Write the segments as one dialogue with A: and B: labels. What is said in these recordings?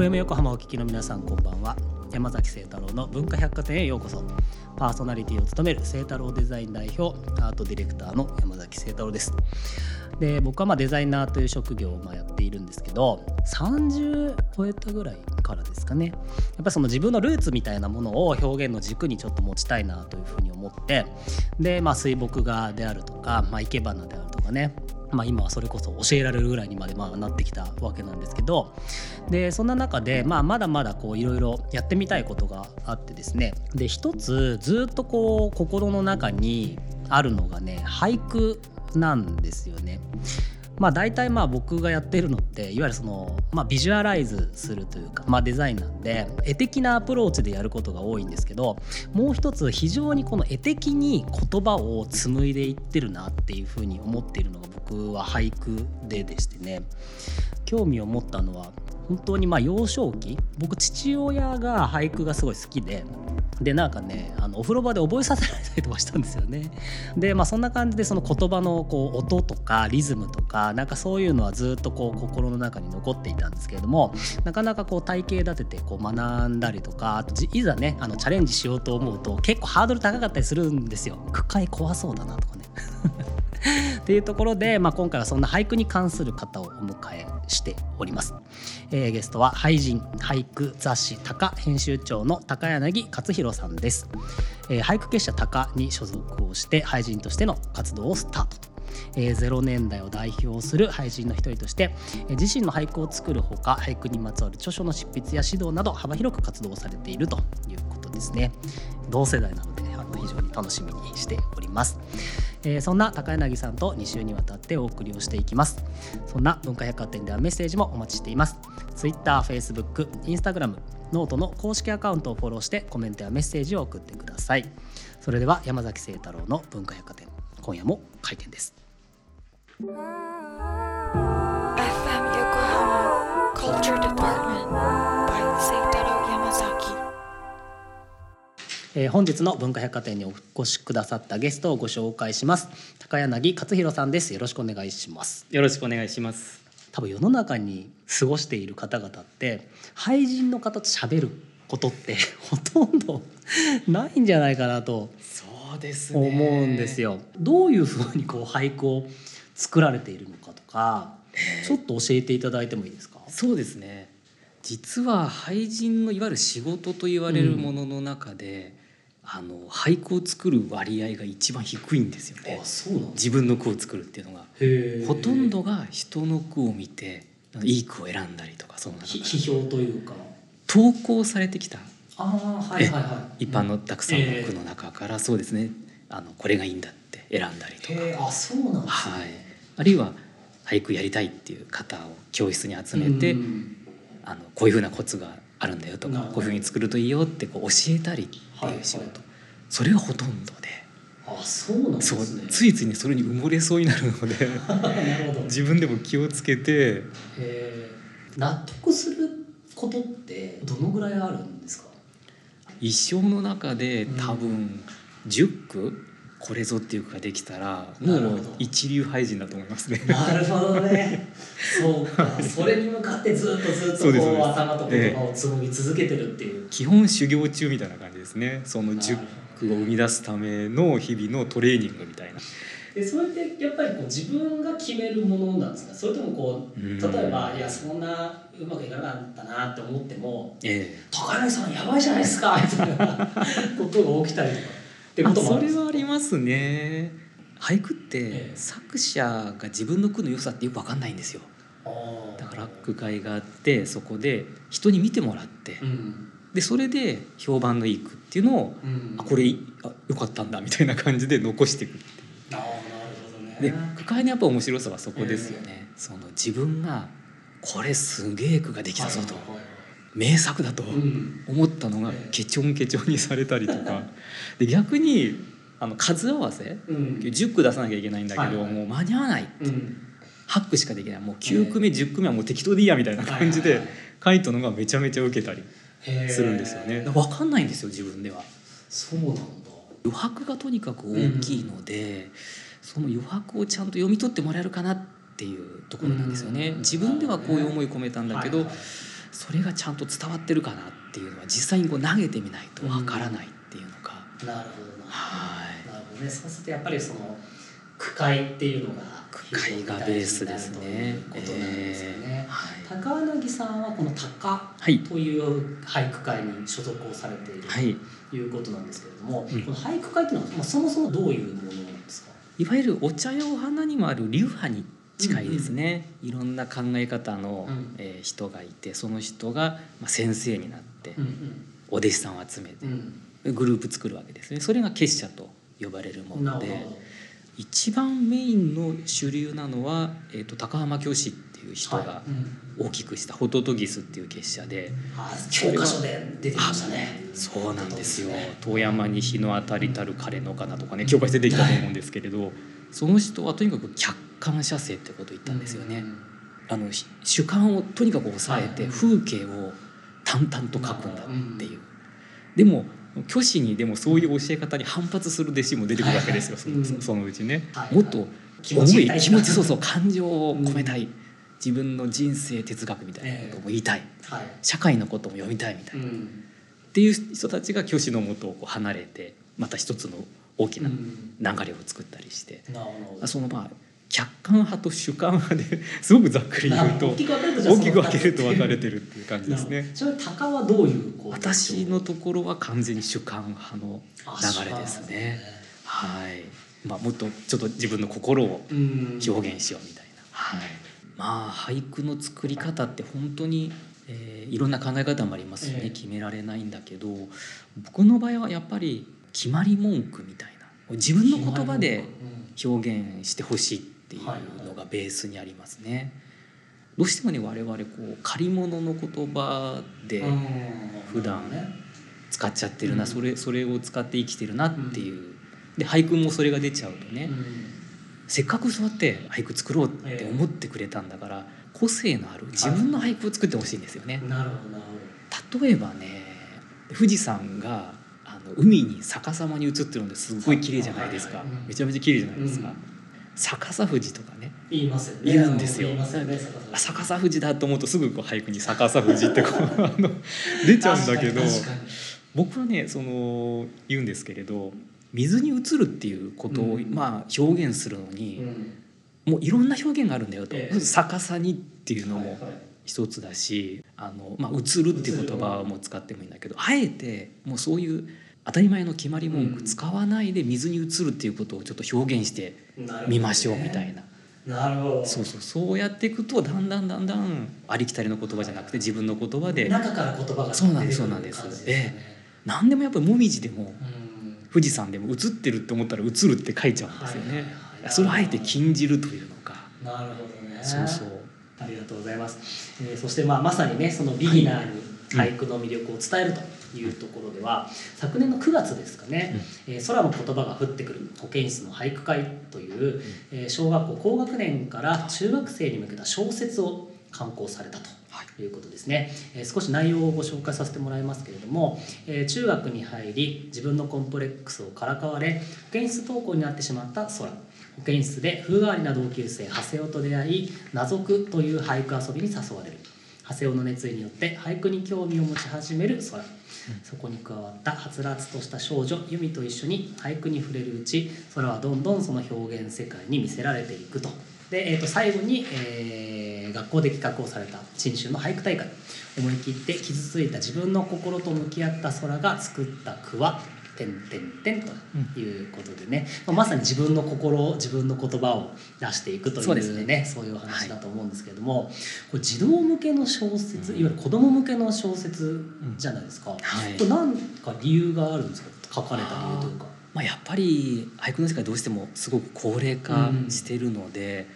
A: FM 横浜お聞きの皆さんこんばんは。山崎清太郎の文化百貨店へようこそ。パーソナリティを務める清太郎デザイン代表アートディレクターの山崎清太郎です。で僕はまデザイナーという職業をまやっているんですけど30超えたぐらいからですかね。やっぱその自分のルーツみたいなものを表現の軸にちょっと持ちたいなというふうに思ってでまあ水墨画であるとか、まあ、生け花であるとかねまあ、今はそれこそ教えられるぐらいにまでまあなってきたわけなんですけどでそんな中で、まあ、まだまだいろいろやってみたいことがあってですねで一つずっとこう心の中にあるのがね俳句なんですよね。まあ、大体まあ僕がやってるのっていわゆるその、まあ、ビジュアライズするというか、まあ、デザインなんで絵的なアプローチでやることが多いんですけどもう一つ非常にこの絵的に言葉を紡いでいってるなっていうふうに思っているのが僕は俳句ででしてね。興味を持ったのは本当にまあ幼少期僕父親が俳句がすごい好きででなんかねあのお風呂場で覚えさせられたりとかしたんですよね。でまあそんな感じでその言葉のこう音とかリズムとかなんかそういうのはずっとこう心の中に残っていたんですけれどもなかなかこう体系立ててこう学んだりとかあといざねあのチャレンジしようと思うと結構ハードル高かったりするんですよ。句会怖そうだなとかね。っていうところで、まあ、今回はそんな俳句に関する方をお迎えしております。えー、ゲストは俳人俳句雑誌「高」編集長の高柳克弘さんです。えー、俳句結社高に所属をして俳人としての活動をスタート。えー、0年代を代表する俳人の一人として、えー、自身の俳句を作るほか俳句にまつわる著書の執筆や指導など幅広く活動されているということですね同世代なのであの非常に楽しみにしておりますえー、そんな高柳さんと2週にわたってお送りをしていきます。そんな文化百貨店ではメッセージもお待ちしています。Twitter、Facebook、Instagram ノートの公式アカウントをフォローしてコメントやメッセージを送ってください。それでは山崎清太郎の文化百貨店今夜も開店です。えー、本日の文化百貨店にお越しくださったゲストをご紹介します高柳克弘さんですよろしくお願いします
B: よろしくお願いします
A: 多分世の中に過ごしている方々って俳人の方と喋ることって ほとんどないんじゃないかなと
B: そうです
A: 思うんですよ。どういうふうにこう俳句を作られているのかとか、ちょっと教えていただいてもいいですか？
B: そうですね。実は俳人のいわゆる仕事と言われるものの中で、あの俳句を作る割合が一番低いんですよね。自分の句を作るっていうのが。ほとんどが人の句を見ていい句を選んだりとかその
A: 批評というか。
B: 投稿されてきた。
A: あ、はいはいはい、
B: 一般のたくさんの句の中から、そうですね。あのこれがいいんだって選んだりとか。
A: あそうなんです、ね、
B: はい、あるいは俳句やりたいっていう方を教室に集めて、あのこういうふうなコツがあるんだよとかこういうふうに作るといいよってこう教えたりって仕事、はいはい、それがほとんどで。
A: あそうなんですね。
B: ついついねそれに埋もれそうになるので。自分でも気をつけて。
A: 納得することってどのぐらいあるんですか？
B: 一生の中で多分10句？これぞっていうかできたらもう一流俳人だと思いますね。
A: なるほどね。そうか。それに向かってずっとずっとこう頭と言葉を紡ぎ続けてるっていう。
B: 基本修行中みたいな感じですね。その十句を生み出すための日々のトレーニングみたいな。
A: でそれってやっぱりこう自分が決めるものなんですか？それともこう例えば、いやそんなうまくいかなかったなって思っても「ええ、高柳さんやばいじゃないですか」みたいな ことが起きたりとか。
B: ってこともそれはありますね。俳句って作者が自分の句の良さってよく分かんないんですよ。だから句会があってそこで人に見てもらって、うん、でそれで評判のいい句っていうのを、うん、あこれあよかったんだみたいな感じで残していくっていう。
A: あなるほどね、
B: で句会のやっぱ面白さはそこですよね。えー、その自分がこれすげえ句ができたぞと、はいはいはい名作だと思ったのがケチョンケチョンにされたりとか。で逆にあの数合わせ、うん、10句出さなきゃいけないんだけど、はいはい、もう間に合わないって、うん、8句しかできない。もう9句目10句目はもう適当でいいやみたいな感じで書いたのがめちゃめちゃ受けたりするんですよね。分かんないんですよ自分では。
A: そうなんだ。
B: 余白がとにかく大きいので、うん、その余白をちゃんと読み取ってもらえるかなっていうところなんですよね。自分ではこういう思い込めたんだけど、はいはい。それがちゃんと伝わってるかなっていうのは実際にこう投げてみないとわからないっていうのが、
A: なるほどな。
B: はい。
A: なるほどね。そうするとやっぱりその句会っていうのが
B: 句会がベースですね。
A: ということなんですよね、
B: えーはい。
A: 高柳さんはこの鷹
B: はい。
A: という俳句会に所属をされている
B: はい、
A: ということなんですけれども、
B: うん。
A: この俳句会っていうのは、まあ、そもそもどういうものなんですか？
B: いわゆるお茶用花にもある流派に近いですね、いろんな考え方の、
A: うん。
B: えー人がいてその人が、まあ、先生になって、
A: うん
B: お弟子さんを集めて
A: う、ん。
B: グループ作るわけですね。それが結社と呼ばれるもので一番メインの主流なのは、えー、と高浜教師っていう人
A: ど、
B: が大きくしたホトトギスっていう結社で、
A: あ教科書で出てきましたね。
B: そうなんですよ。
A: ね「
B: 遠山に日の当たりたる枯れのかな」とかね教科書で出てきたと思うんですけれどその人はとにかく客観写生ってことを言ったんですよね。あのし主観をとにかく抑えて
A: はい。
B: 風景を淡々と描くんだっていう。でも虚子にでもそういう教え方に反発する弟子も出てくるわけですよ、
A: はいはいうん
B: そのそのうちね、
A: はい
B: もっと
A: 気持ち
B: 重い。気持ちそうそう感情を込めたい、自分の人生哲学みたいなことも言いたい、
A: はい。
B: 社会のことも読みたいみたいな、っ
A: うん。
B: ていう人たちが虚子のもとをこう離れてまた一つの大きな流れを作ったりして、
A: なるほど。
B: そのまあ客観派と主観派で すごくざっくり言うと
A: 大きく分けると
B: 分かれてるっていう感じですね。
A: それ鷹はどういう
B: 私のところは完全に主観派の流れですね。はい。まあもっとちょっと自分の心を
A: うん
B: 表現しようみたいな。はい。まあ俳句の作り方って本当に、えーいろんな考え方もありますしね、
A: ええ
B: 決められないんだけど僕の場合はやっぱり決まり文句みたいな自分の言葉で表現してほしいっていうのがベースにありますね。どうしてもね我々こう借り物の言葉で
A: うん。
B: 普段
A: ね。
B: 使っちゃってるな、
A: うん。
B: それそれを使って生きてるなっていう、で俳句もそれが出ちゃうとね、
A: うん。
B: せっかくそうやって俳句作ろうって思ってくれたんだから、個性のある自分の俳句を作ってほしいんですよね。
A: なるほどなる
B: 例えばね富士山があの海に逆さまに映ってるのですごい綺麗じゃないですか、めちゃめちゃ綺麗じゃないですか、
A: うん
B: 逆さ富士とかね。
A: 言いますよね。
B: 言うんですよ。
A: ね。
B: あ逆さ富士だと思うとすぐこう俳句に逆さ富士ってこうあの 出ちゃうんだけど僕はねその言うんですけれど水に映るっていうことを、
A: うん。
B: まあ表現するのに、
A: うん。
B: もういろんな表現があるんだよと、
A: ええ。
B: 逆さにっていうのも
A: はいはい。
B: 一つだし、あのまあ、映るっていう言葉も使ってもいいんだけどあえてもうそういう当たり前の決まり文句使わないで水に映るっていうことをちょっと表現してみましょうみたいな。
A: なるほど。
B: そうそう。そうやっていくとだんだんだんだんありきたりの言葉じゃなくて自分の言葉で
A: 中から言葉が
B: そうなんですそうなんです。え何でもやっぱりもみじでも
A: うん。
B: 富士山でも映ってるって思ったら映るって書いちゃうんですよね。
A: はいはいはい。
B: それをあえて禁じるというのか。
A: なるほどね。
B: そうそう。
A: ありがとうございます、えーそしてまあまさにねそのビギナーに俳句の魅力を伝えると。いうところでは、昨年の9月ですかね「えー空の言葉が降ってくる保健室の俳句会」という、えー小学校高学年から中学生に向けた小説を刊行されたと。とい。うことですね、えー少し内容をご紹介させてもらいますけれども、えー中学に入り自分のコンプレックスをからかわれ保健室登校になってしまった空。保健室で風変わりな同級生長谷雄と出会い「謎句」という俳句遊びに誘われる長谷雄の熱意によって俳句に興味を持ち始める空そこに加わったはつらつとした少女由美と一緒に俳句に触れるうち空はどんどんその表現世界に見せられていくと。で、えー、と最後に、えー学校で企画をされた新春の俳句大会思い切って傷ついた自分の心と向き合った空が作った句は「てんてんてん」ということでね、まあまさに自分の心を自分の言葉を出していくという
B: そうですね。
A: そういうお話だと思うんですけれども、これ児童向けの小説、いわゆる子供向けの小説じゃないですか、
B: はい。
A: これ何か理由があるんですか？書かれた理由というか。
B: まあ、やっぱり俳句の世界どうしてもすごく高齢化してるので、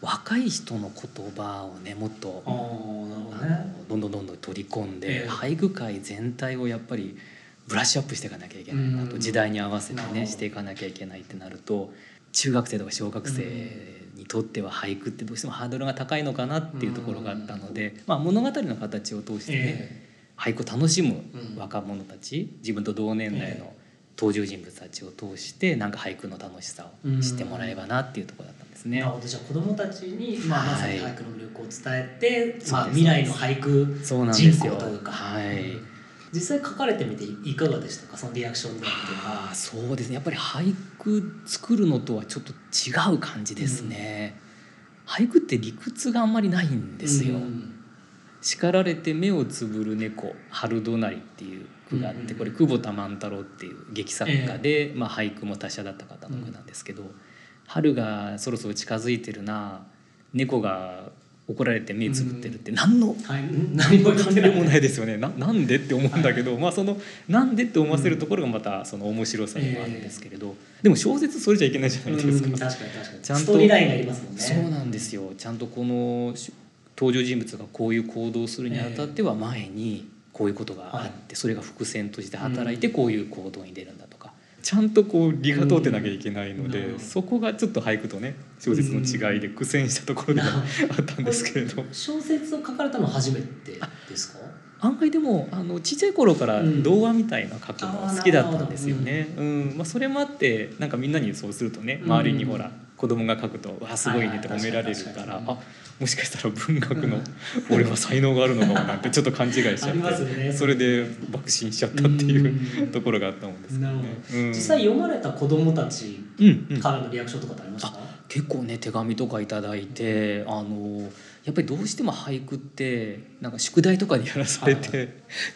B: 若い人の言葉をねもっと
A: ど
B: んどんどんどん取り込んで、
A: ええ。
B: 俳句界全体をやっぱりブラッシュアップしていかなきゃいけないなと、
A: うん。
B: 時代に合わせてねしていかなきゃいけないってなると中学生とか小学生にとっては俳句ってどうしてもハードルが高いのかなっていうところがあったので、まあ、物語の形を通してね、
A: え
B: 俳句を楽しむ
A: うん。
B: 若者たち自分と同年代の登場人物たちを通してなんか俳句の楽しさを知ってもらえばなっていうところだったんですね。
A: なるほど。じゃあ子供たちに、まあ、まさに俳句の魅句を伝えて、まあ、
B: そうです。
A: 未来の俳句
B: そうなんです
A: 人
B: よ
A: 口というか。
B: はい
A: 実際書かれてみていかがでしたか？そのリアクションであるとか。
B: あーそうですね。やっぱり俳句作るのとはちょっと違う感じですね、俳句って理屈があんまりないんですよ、
A: うん
B: 叱られて目をつぶる猫春隣っていう句があっ
A: うん
B: てこれ久保田万太郎っていう劇作家で、まあ、俳句も達者だった方の句なんですけど、春がそろそろ近づいてるな猫が怒られて目つぶってるって何の
A: はい、何も言ってない。
B: 関連もないですよね。ななんでって思うんだけど、まあそのなんでって思わせるところがまたその面白さでもあるんですけれど、でも小説それじゃいけないじゃないですか。
A: うん。確かに確かに。
B: ちゃんとそうなんですよ。ちゃんとこのし登場人物がこういう行動をするにあたっては前にこういうことがあって、それが伏線として働いてこういう行動に出るんだと。か、ちゃんとこう理が通ってなきゃいけないので、
A: うん。
B: そこがちょっと俳句とね小説の違いで苦戦したところでは あったんですけれど。
A: 小説を書かれたのは初めてですか？
B: 案外でもあのちっちゃい頃から
A: うん。
B: 童話みたいな書くのが好きだったんですよね。うん。まあ、それもあってなんかみんなにそうするとね
A: うん。
B: 周りにほら子供が書くと「わあすごいね」って褒められるからあもしかしたら文学の俺は才能があるのかもなんてちょっと勘違いしちゃって
A: ね。
B: それで爆心しちゃったっていう
A: うん。
B: ところがあったもんですけど。ね
A: 実際読まれた子供たちからのリアクションとかってありました？か、
B: 結構ね手紙とかいただいてあのやっぱりどうしても俳句ってなんか宿題とかでやらされて、
A: はい。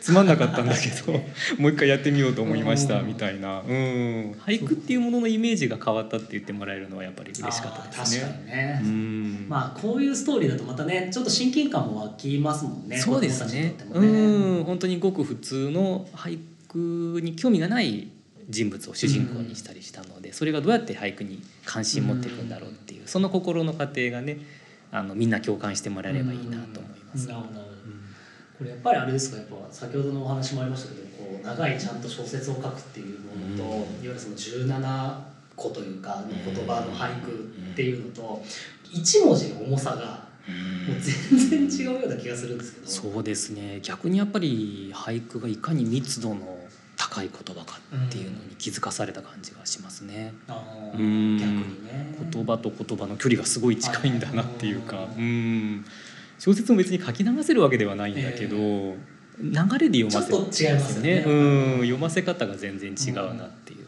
B: つまんなかったんだけど もう一回やってみようと思いました
A: うん。
B: みたいな、うん、俳句っていうもののイメージが変わったって言ってもらえるのはやっぱり嬉しかったです
A: あー確か
B: ね。
A: にね、
B: うん。
A: まあこういうストーリーだとまたねちょっと親近感も湧きますもんね
B: そうですね。
A: ね。
B: うん。本当にごく普通の俳句に興味がない人物を主人公にしたりしたので、それがどうやって俳句に関心持っていくんだろうっていう、その心の過程がねあのみんな共感してもらえればいいなと思います。
A: これやっぱりあれですか？やっぱ先ほどのお話もありましたけどこう長いちゃんと小説を書くっていうものと、
B: うん。
A: いわゆるその17個というかの言葉の俳句っていうのと一文字の重さがもう全然違うような気がするんですけど。
B: そうですね。逆にやっぱり俳句がいかに密度の高い言葉かっていうのに気づかされた感じがしますね。
A: 逆にね。
B: 言葉と言葉の距離がすごい近いんだなっていうか、
A: はい
B: うん。小説も別に書き流せるわけではないんだけど、流れで読ませ
A: ちょっと違いますよね。
B: うん。読ませ方が全然違うなっていう。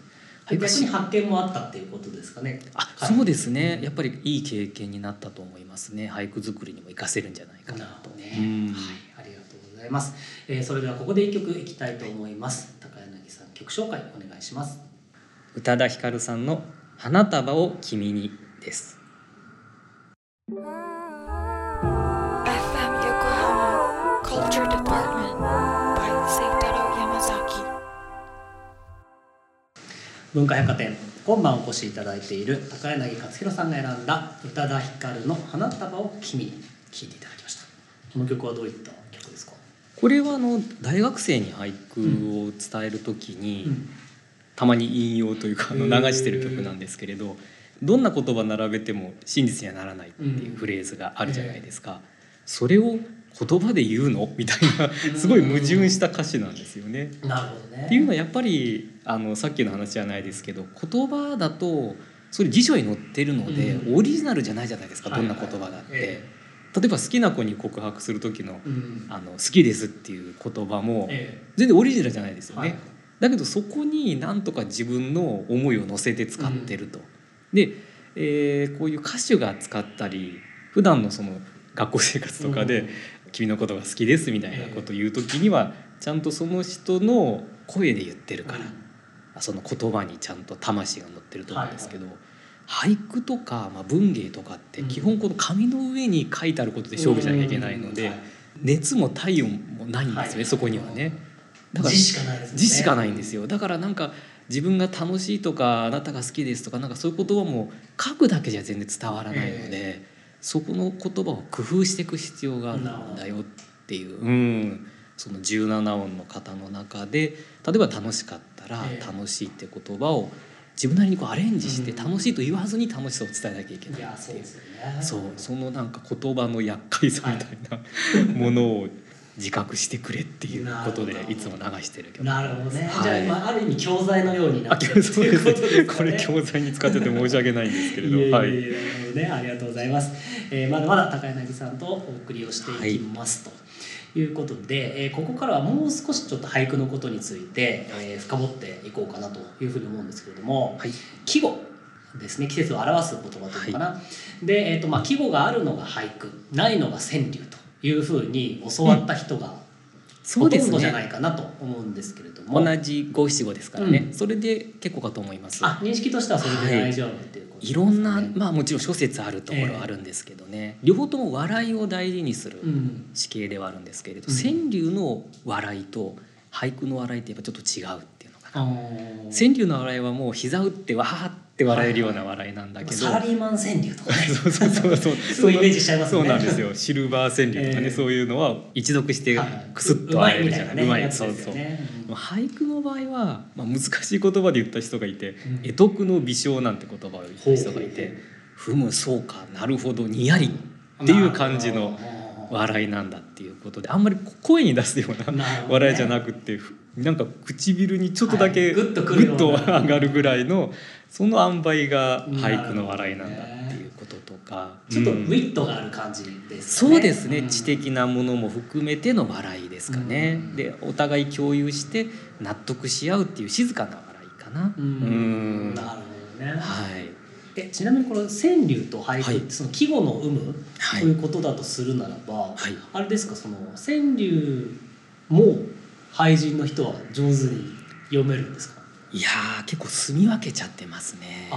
A: で逆に発見もあったっていうことですかね。
B: あ、
A: はい。
B: そうですね。やっぱりいい経験になったと思いますね。俳句作りにも活かせるんじゃないかなと。
A: ね、
B: うん
A: はい、ありがとうございます、えーそれではここで一曲いきたいと思います。高柳さん曲紹介お願いします。
B: 宇多田ヒカルさんの花束を君にです。
A: 文化百貨店今晩お越しいただいている高柳克弘さんが選んだ宇多田ヒカルの花束を君に聴いていただきました。この曲はどういった
B: これはあの大学生に俳句を伝えるときに、
A: うん。
B: たまに引用というかあの流してる曲なんですけれどどんな言葉並べても真実にはならないっていうフレーズがあるじゃないですか。それを言葉で言うの？みたいなすごい矛盾した歌詞なんですよね。
A: なるほどね。
B: っていうのはやっぱりあのさっきの話じゃないですけど言葉だとそれ辞書に載ってるので、
A: うん。
B: オリジナルじゃないじゃないですか、
A: はい
B: どんな言葉だって。
A: え
B: 例えば好きな子に告白する時の
A: うん「
B: あの好きです」っていう言葉も
A: え
B: 全然オリジナルじゃないですよね。
A: はい。
B: だけどそこになんとか自分の思いを乗せて使ってると。で、えーこういう歌手が使ったり普段のその学校生活とかで、
A: うん。
B: 君のことが好きです」みたいなことを言う時にはちゃんとその人の声で言ってるから、その言葉にちゃんと魂が乗ってると思うんですけど、俳句とか、まあ、文芸とかって
A: うん。
B: 基本この紙の上に書いてあることで勝負しなきゃいけないので、熱も体温もないんですよね、
A: はい。
B: そこにはね。だから
A: 字しかないですね。
B: 字しかないんですよ。だからなんか自分が楽しいとかあなたが好きですとかなんかそういう言葉も書くだけじゃ全然伝わらないので、そこの言葉を工夫していく必要があるんだよっていう、うん、その17音の型の中で例えば楽しかったら
A: ええ。
B: 楽しいって言葉を自分なりにこうアレンジして
A: うん。
B: 楽しいと言わずに楽しさを伝えなきゃいけないっていう。う
A: そですよね。
B: そうそのなんか言葉の厄介さみたいなものを自覚してくれっていうことでい。つも流してる曲。
A: なるほどね、
B: はい。
A: じゃあ、まあ、ある意味教材のようにな
B: あ
A: ってるっていうことですかね。
B: これ教材に使ってて申し訳ないんですけれど。はい。
A: ね、ありがとうございます。えーまだまだ高柳さんとお送りをしていきます、と。いうことで、えーここからはもう少しちょっと俳句のことについて、えー深掘っていこうかなというふうに思うんですけれども、
B: はい。
A: 季語ですね季節を表す言葉というのかな、で、えーとまあ、季語があるのが俳句ないのが川柳というふうに教わった人がほとんどじゃないかなと思うんですけれども、
B: 同じ五七五ですからね、
A: うん。
B: それで結構かと思います。
A: あ認識としてはそれで大丈夫っていう
B: いろんなまあもちろん諸説あるところはあるんですけどね、両方とも笑いを大事にする
A: うん
B: 地形ではあるんですけれど、
A: うん。
B: 川柳の笑いと俳句の笑いってやっぱちょっと違うっていうのかな、川柳の笑いはもう膝打ってわーって笑えるような笑いなんだけど、
A: サラリーマン川柳とかね。
B: そうそうそうそう。
A: そうイメージしちゃいますね。
B: そうなんですよ。シルバー川柳とかね、
A: ええ。
B: そういうのは一読して
A: はい。
B: クスッと笑えるじゃない、
A: うまい。
B: そうそう、
A: ですよね。
B: でも俳句の場合は、まあ、難しい言葉で言った人がいて
A: うん「
B: 絵得の微笑」なんて言葉を言った人がいて「ふむそうかなるほどにやり」っていう感じの笑いなんだっていうことであんまり声に出すような笑いじゃなくてふなんか唇にちょっとだけ
A: はい。グッと
B: 上がるぐらいのその塩梅が俳句の笑いなんだっていうこととか。
A: ちょっとウ
B: うん。
A: ィットがある感じです
B: そうですね、
A: ん
B: 知的なものも含めての笑いですかね、
A: うん。
B: でお互い共有して納得し合うっていう静かな笑いかな。
A: なるほどね、
B: はい
A: えちなみにこの川柳と俳句って、
B: はい。
A: その季語の有無
B: はい。
A: ということだとするならば、
B: はい。
A: あれですかその川柳も俳人の人は上手に読めるんですか？
B: いやー結構住み分けちゃってますね。
A: あ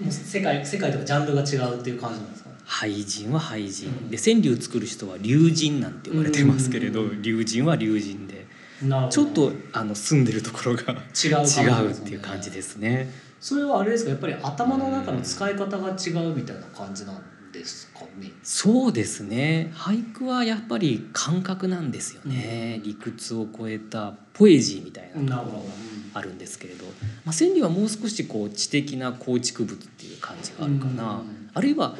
A: もう世界世界とかジャンルが違うっていう感じなんですか？
B: 俳人は俳人、
A: うん。
B: で川柳作る人は龍神なんて呼ばれてますけれど、
A: うん。
B: 龍神は龍神でちょっとあの住んでるところが
A: 違う感じ
B: 違うっていう感じですね
A: それはあれですか？やっぱり頭の中の使い方が違うみたいな感じなんですかね？
B: そうですね。俳句はやっぱり感覚なんですよね、理屈を超えたポエジーみたいな
A: なるほど、
B: あるんですけれど、まあ、川柳はもう少しこう知的な構築物っていう感じがあるかな、
A: うん。
B: あるいは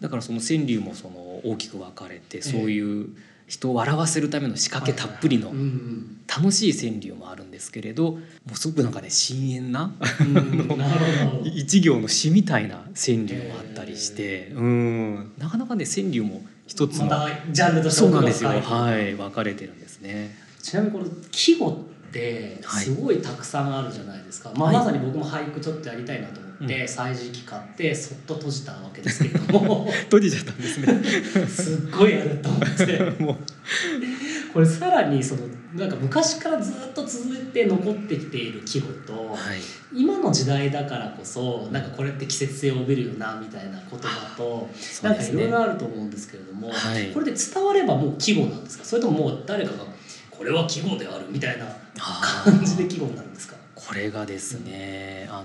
B: だからその川柳もその大きく分かれて
A: え。
B: そういう人を笑わせるための仕掛けたっぷりの楽しい川柳もあるんですけれどもうすごくなんかね深遠な 一行の詩みたいな川柳もあったりして、うん。なかなかね川柳も一つの、
A: ジャンルとして
B: そうなんですよ。はい分かれてるんですね。
A: ちなみにこの季語って
B: はい。
A: すごいたくさんあるじゃないですか、まあ、
B: はい。
A: まさに僕も俳句ちょっとやりたいなと思って
B: うん。
A: 歳時期買ってそっと閉じたわけですけれども。
B: 閉じちゃったんですね。
A: すっごいやると思って。
B: もう。
A: これさらにそのなんか昔からずっと続いて残ってきている季語と
B: はい。
A: 今の時代だからこそなんかこれって季節性を帯びるよなみたいな言葉となんかいろいろあると思うんですけれども、
B: はい。
A: これで伝わればもう季語なんですか？それとももう誰かがこれは季語であるみたいな感じで季語になるんですか？
B: これがですね、あの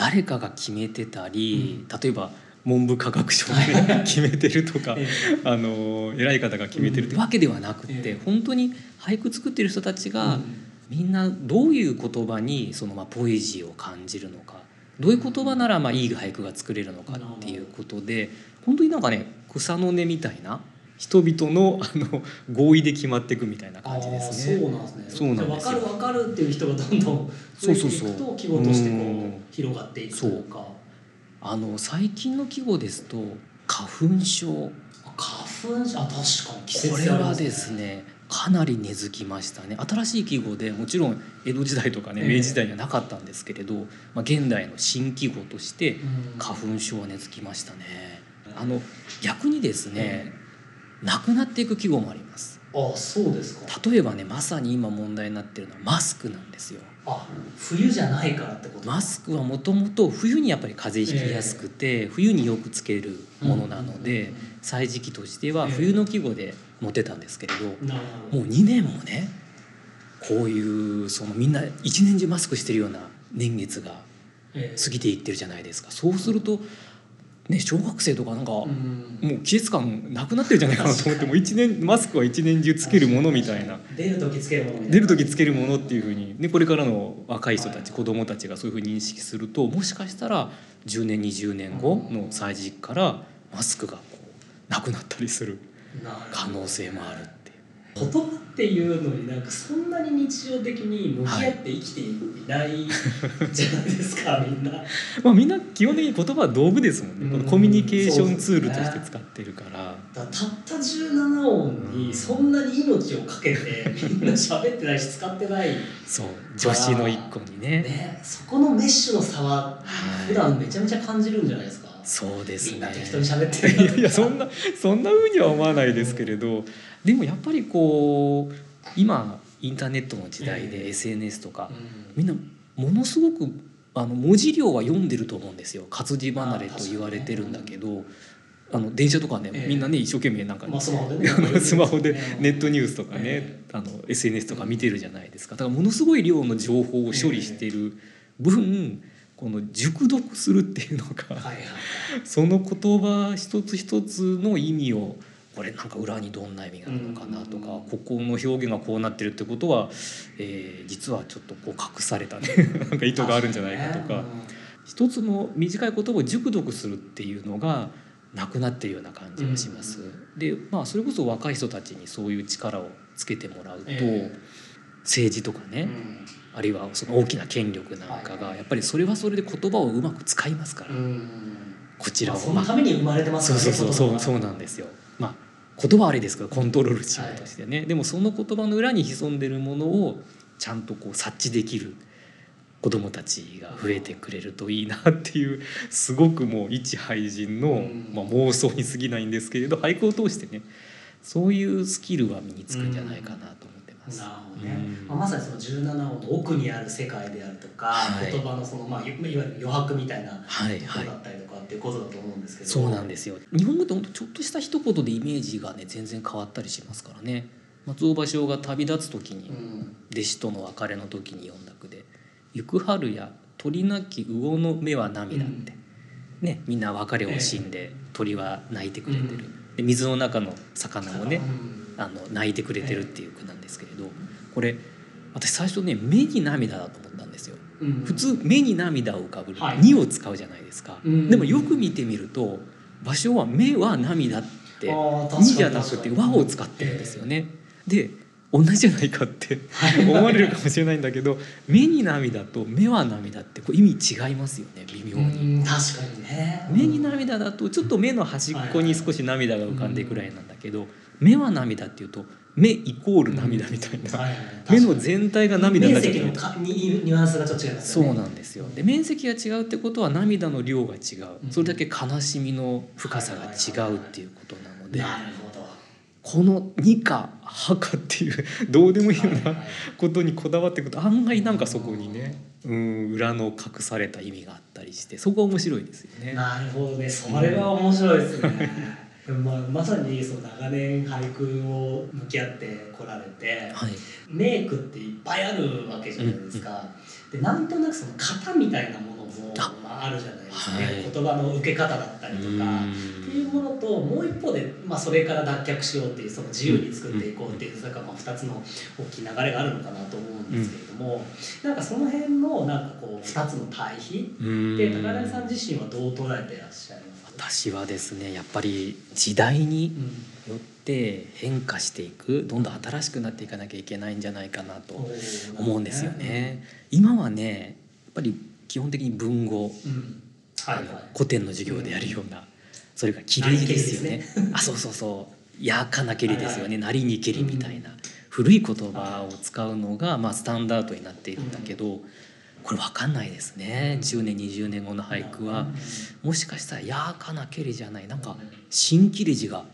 B: 誰かが決めてたり、例えば文部科学省がね 決めてるとか
A: え
B: あの偉い方が決めてるってわけではなくって、
A: ええ。
B: 本当に俳句作ってる人たち
A: え
B: が、
A: うん。
B: みんなどういう言葉にそのまあポエジーを感じるのかどういう言葉ならまあいい俳句が作れるのかっていうことで本当になんかね草の根みたいな人々のあの合意で決まっていくみたいな感じですね。
A: そうなんですね。
B: そうなんですよ。
A: じゃあ分かる分かるっていう人がどんどん増えていく
B: そうそうそう。
A: と季語としてこ
B: う
A: 広がっていくというか。
B: あの最近の季語ですと花粉症。
A: あ花粉症？あ確かに季節
B: これはですねかなり根付きましたね。新しい季語でもちろん江戸時代とかね
A: ええ。
B: 明治時代にはなかったんですけれど、まあ、現代の新季語として
A: うん。
B: 花粉症は根付きましたね。あの逆にですねなくなっていく季語もあります。
A: あそうですか。
B: 例えばねまさに今問題になってるのはマスクなんですよ。
A: あ冬じゃないからってこと？
B: マスクはもともと冬にやっぱり風邪ひきやすくて、冬によくつけるものなので、歳時期としては冬の季語で持てたんですけれど、
A: なるほど。
B: もう2年もねこういうそのみんな一年中マスクしてるような年月が
A: ええ。
B: 過ぎていってるじゃないですか。そうすると、ね、小学生とかなんか、
A: うん。
B: もう季節感なくなってるんじゃないかなと思ってもう一年マスクは一年中つけるものみたいな。
A: 出る時つけるもの
B: 出る時つけるものっていうふうに、ね、これからの若い人たち子供たちがそういうふうに認識するともしかしたら10年20年後の歳時からマスクがこうなくなったりする可能性もあるっていう。
A: 言葉っていうのになんかそんなに日常的に向き合って生きていないじゃないですか、みんな。
B: まあ、みんな基本的に言葉は道具ですもんね、
A: うん。
B: このコミュニケーションツールとして使ってるから。
A: だからたった17音にそんなに命をかけてみんな喋ってないし使ってない、
B: そう。女子の一個にね。
A: ね、そこのメッシュの差は
B: はい。
A: 普段めちゃめちゃ感じるんじゃないですか。
B: そうですね。
A: みんな適当に喋ってる
B: いやいやそんなそんな風には思わないですけれどでもやっぱりこう今インターネットの時代
A: え
B: で SNS とか
A: うん。
B: みんなものすごくあの文字量は読んでると思うんですよ。活字離れと言われてるんだけどあの電車とかね
A: ええ。
B: みんなね一生懸命なんか
A: まあスマホでね。
B: あ のスマホでネットニュースとかね、
A: え
B: あの SNS とか見てるじゃないですか。だからものすごい量の情報を処理してる分この熟読するっていうのが、
A: はいはいはい。
B: その言葉一つ一つの意味をこれなんか裏にどんな意味があるのかなとか、
A: うん
B: ここの表現がこうなってるってことは、えー実はちょっとこう隠されたね。なんか意図があるんじゃないかとか。一つの短い言葉を熟読するっていうのがなくなってるような感じがします。でまあそれこそ若い人たちにそういう力をつけてもらうと、
A: え
B: 政治とかね、
A: うん。
B: あるいはその大きな権力なんかがやっぱりそれはそれで言葉をうまく使いますから、
A: うん。
B: こちらを、
A: まあそのために生まれてます
B: そうそうそうそうそう
A: う
B: なんですよ。まあ言葉はあれですけどコントロールしようとしてね、でもその言葉の裏に潜んでるものをちゃんとこう察知できる子供たちが増えてくれるといいなっていうすごくもう一俳人の、
A: うん。
B: まあ、妄想に過ぎないんですけれど俳句を通してねそういうスキルは身につくんじゃないかなと思ます。
A: なるほどね、
B: うん。
A: まあ、まさにその17音の奥にある世界であるとか、
B: はい。
A: 言葉のその、まあ、いいわゆる余白みたいなころだったりとかっていうことだと思うんですけど、
B: そうなんですよ。日本語って本当ちょっとした一言でイメージがね全然変わったりしますからね。松尾芭蕉が旅立つ時に
A: うん。
B: 弟子との別れの時に読んだ句で「行く春や鳥なき魚の目は涙」って、ね、みんな別れを惜しんで鳥は泣いてくれてる、で水の中の魚もね
A: うん
B: あの泣いてくれてるっていう句なんですけれどこれ私最初ね目に涙だと思ったんですよ。
A: うん
B: 普通目に涙を浮かぶ
A: はい「
B: に」を使うじゃないですか、
A: うん
B: でもよく見てみると場所は「目は涙」って
A: あー「確かに
B: に」じゃなくて「和」を使ってるんですよね。で同じじゃないかって思われるかもしれないんだけど「目に涙」と「目は涙」ってこう意味違いますよね微妙に。
A: うん確かにね。
B: 目に涙だとちょっと目の端っこに少し涙が浮かんでくらいなんだけど目は涙っていうと目イコール涙みたいな。目の全体が涙になっちゃってる
A: 面積のニュアンスがちょっと違いますよね。
B: そうなんですよ。で面積が違うってことは涙の量が違う。
A: うん。
B: それだけ悲しみの深さが違うっていうことなので
A: なるほど。
B: この「二か「はか」っていう どうでもいいようなことにこだわっていくと案外なんかそこにねうん裏の隠された意味があったりしてそこが面白いですよね。
A: なるほどね。それは面白いですねでもまあ、まさにその長年俳句を向き合ってこられて
B: はい、
A: メイクっていっぱいあるわけじゃないですか、でなんとなくその型みたいなものも
B: あ
A: まあ、あるじゃないですか、ね
B: はい。
A: 言葉の受け方だったりとか。っていうものともう一方で、まあ、それから脱却しようっていうその自由に作っていこうっていうそれからまあ2つの大きい流れがあるのかなと思うんですけれども、なんかその辺のなんかこう2つの対比
B: うん。
A: で高田さん自身はどう捉えていらっしゃいます
B: 私はですねやっぱり時代によって変化していくどんどん新しくなっていかなきゃいけないんじゃないかなと思うんですよね。今はねやっぱり基本的に文語、古典の授業でやるような、それから切りですよね。あそうそうそう。やかなけりですよね、なりにけりみたいな、古い言葉を使うのが、まあ、スタンダードになっているんだけど、これ分かんないですね。10年20年後の俳句は。もしかしたら「やーかなけり」じゃないなんか新切れ字が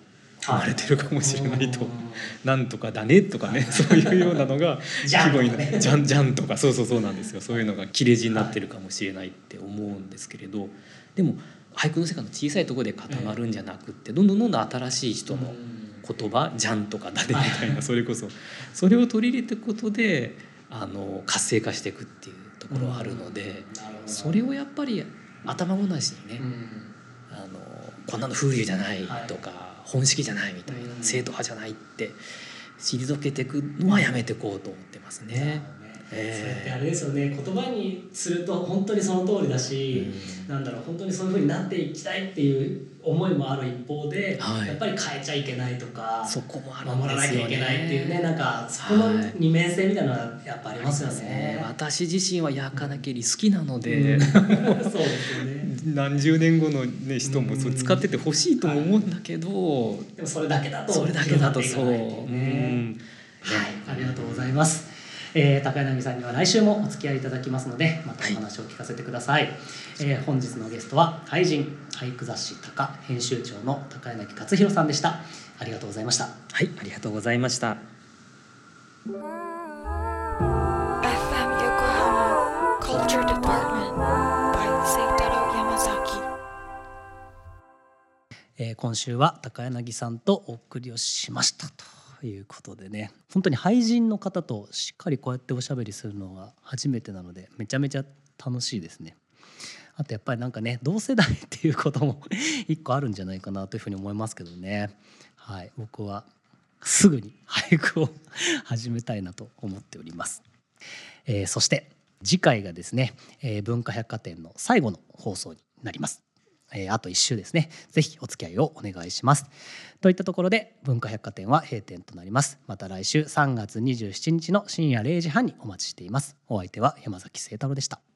B: 生まれてるかもしれないと「なんとかだね」とかね。そういうようなのが
A: じゃん
B: 季語にじゃんじゃんとか。そうそうそうなんですよ。そういうのが切れ字になってるかもしれないって思うんですけれど。でも俳句の世界の小さいところで固まるんじゃなくってどんどんどんどん新しい人の言葉「じゃん」とか「だね」みたいな。それこそ。それを取り入れていくことであの活性化していくっていうところはあるのでそれをやっぱり頭ごなしにねあのこんなの風流じゃないとか、本式じゃないみたいな、
A: うん。
B: 正統派じゃないって退けていくのはやめていこうと思ってますね。え
A: そうやってあれですよね言葉にすると本当にその通りだし、なんだろう本当にそういう風になっていきたいっていう思いもある一方で、
B: はい。
A: やっぱり変えちゃいけないとか
B: そこもあるん
A: 守らな
B: ですよね。
A: きゃいけないっていうねなんかそこの
B: はい。
A: 二面性みたいなのはやっぱありますよね。
B: ね私自身は焼かなきゃり好きなので、
A: うん。そうですよね。
B: 何十年後の、ね、人もそれ使っててほしいとも思うんだけど、
A: でもそれだけだと
B: それだけだとそう
A: ね。
B: うん。
A: はい、ありがとうございます。えー、高柳さんには来週もお付き合いいただきますのでまたお話を聞かせてください、えー本日のゲストは俳人俳句雑誌「高」編集長の高柳克弘さんでした。ありがとうございました。
B: はいありがとうございました.
A: えー今週は高柳さんとお送りをしましたということでね本当に俳人の方としっかりこうやっておしゃべりするのが初めてなのでめちゃめちゃ楽しいですね。あとやっぱりなんかね同世代っていうことも 一個あるんじゃないかなというふうに思いますけどね。はい、僕はすぐに俳句を始めたいなと思っております。えーそして次回がですね、えー文化百貨店の最後の放送になります。えーあと1週ですね。ぜひお付き合いをお願いします。といったところで文化百貨店は閉店となります。また来週3月27日の深夜0時半にお待ちしています。お相手は山崎清太郎でした。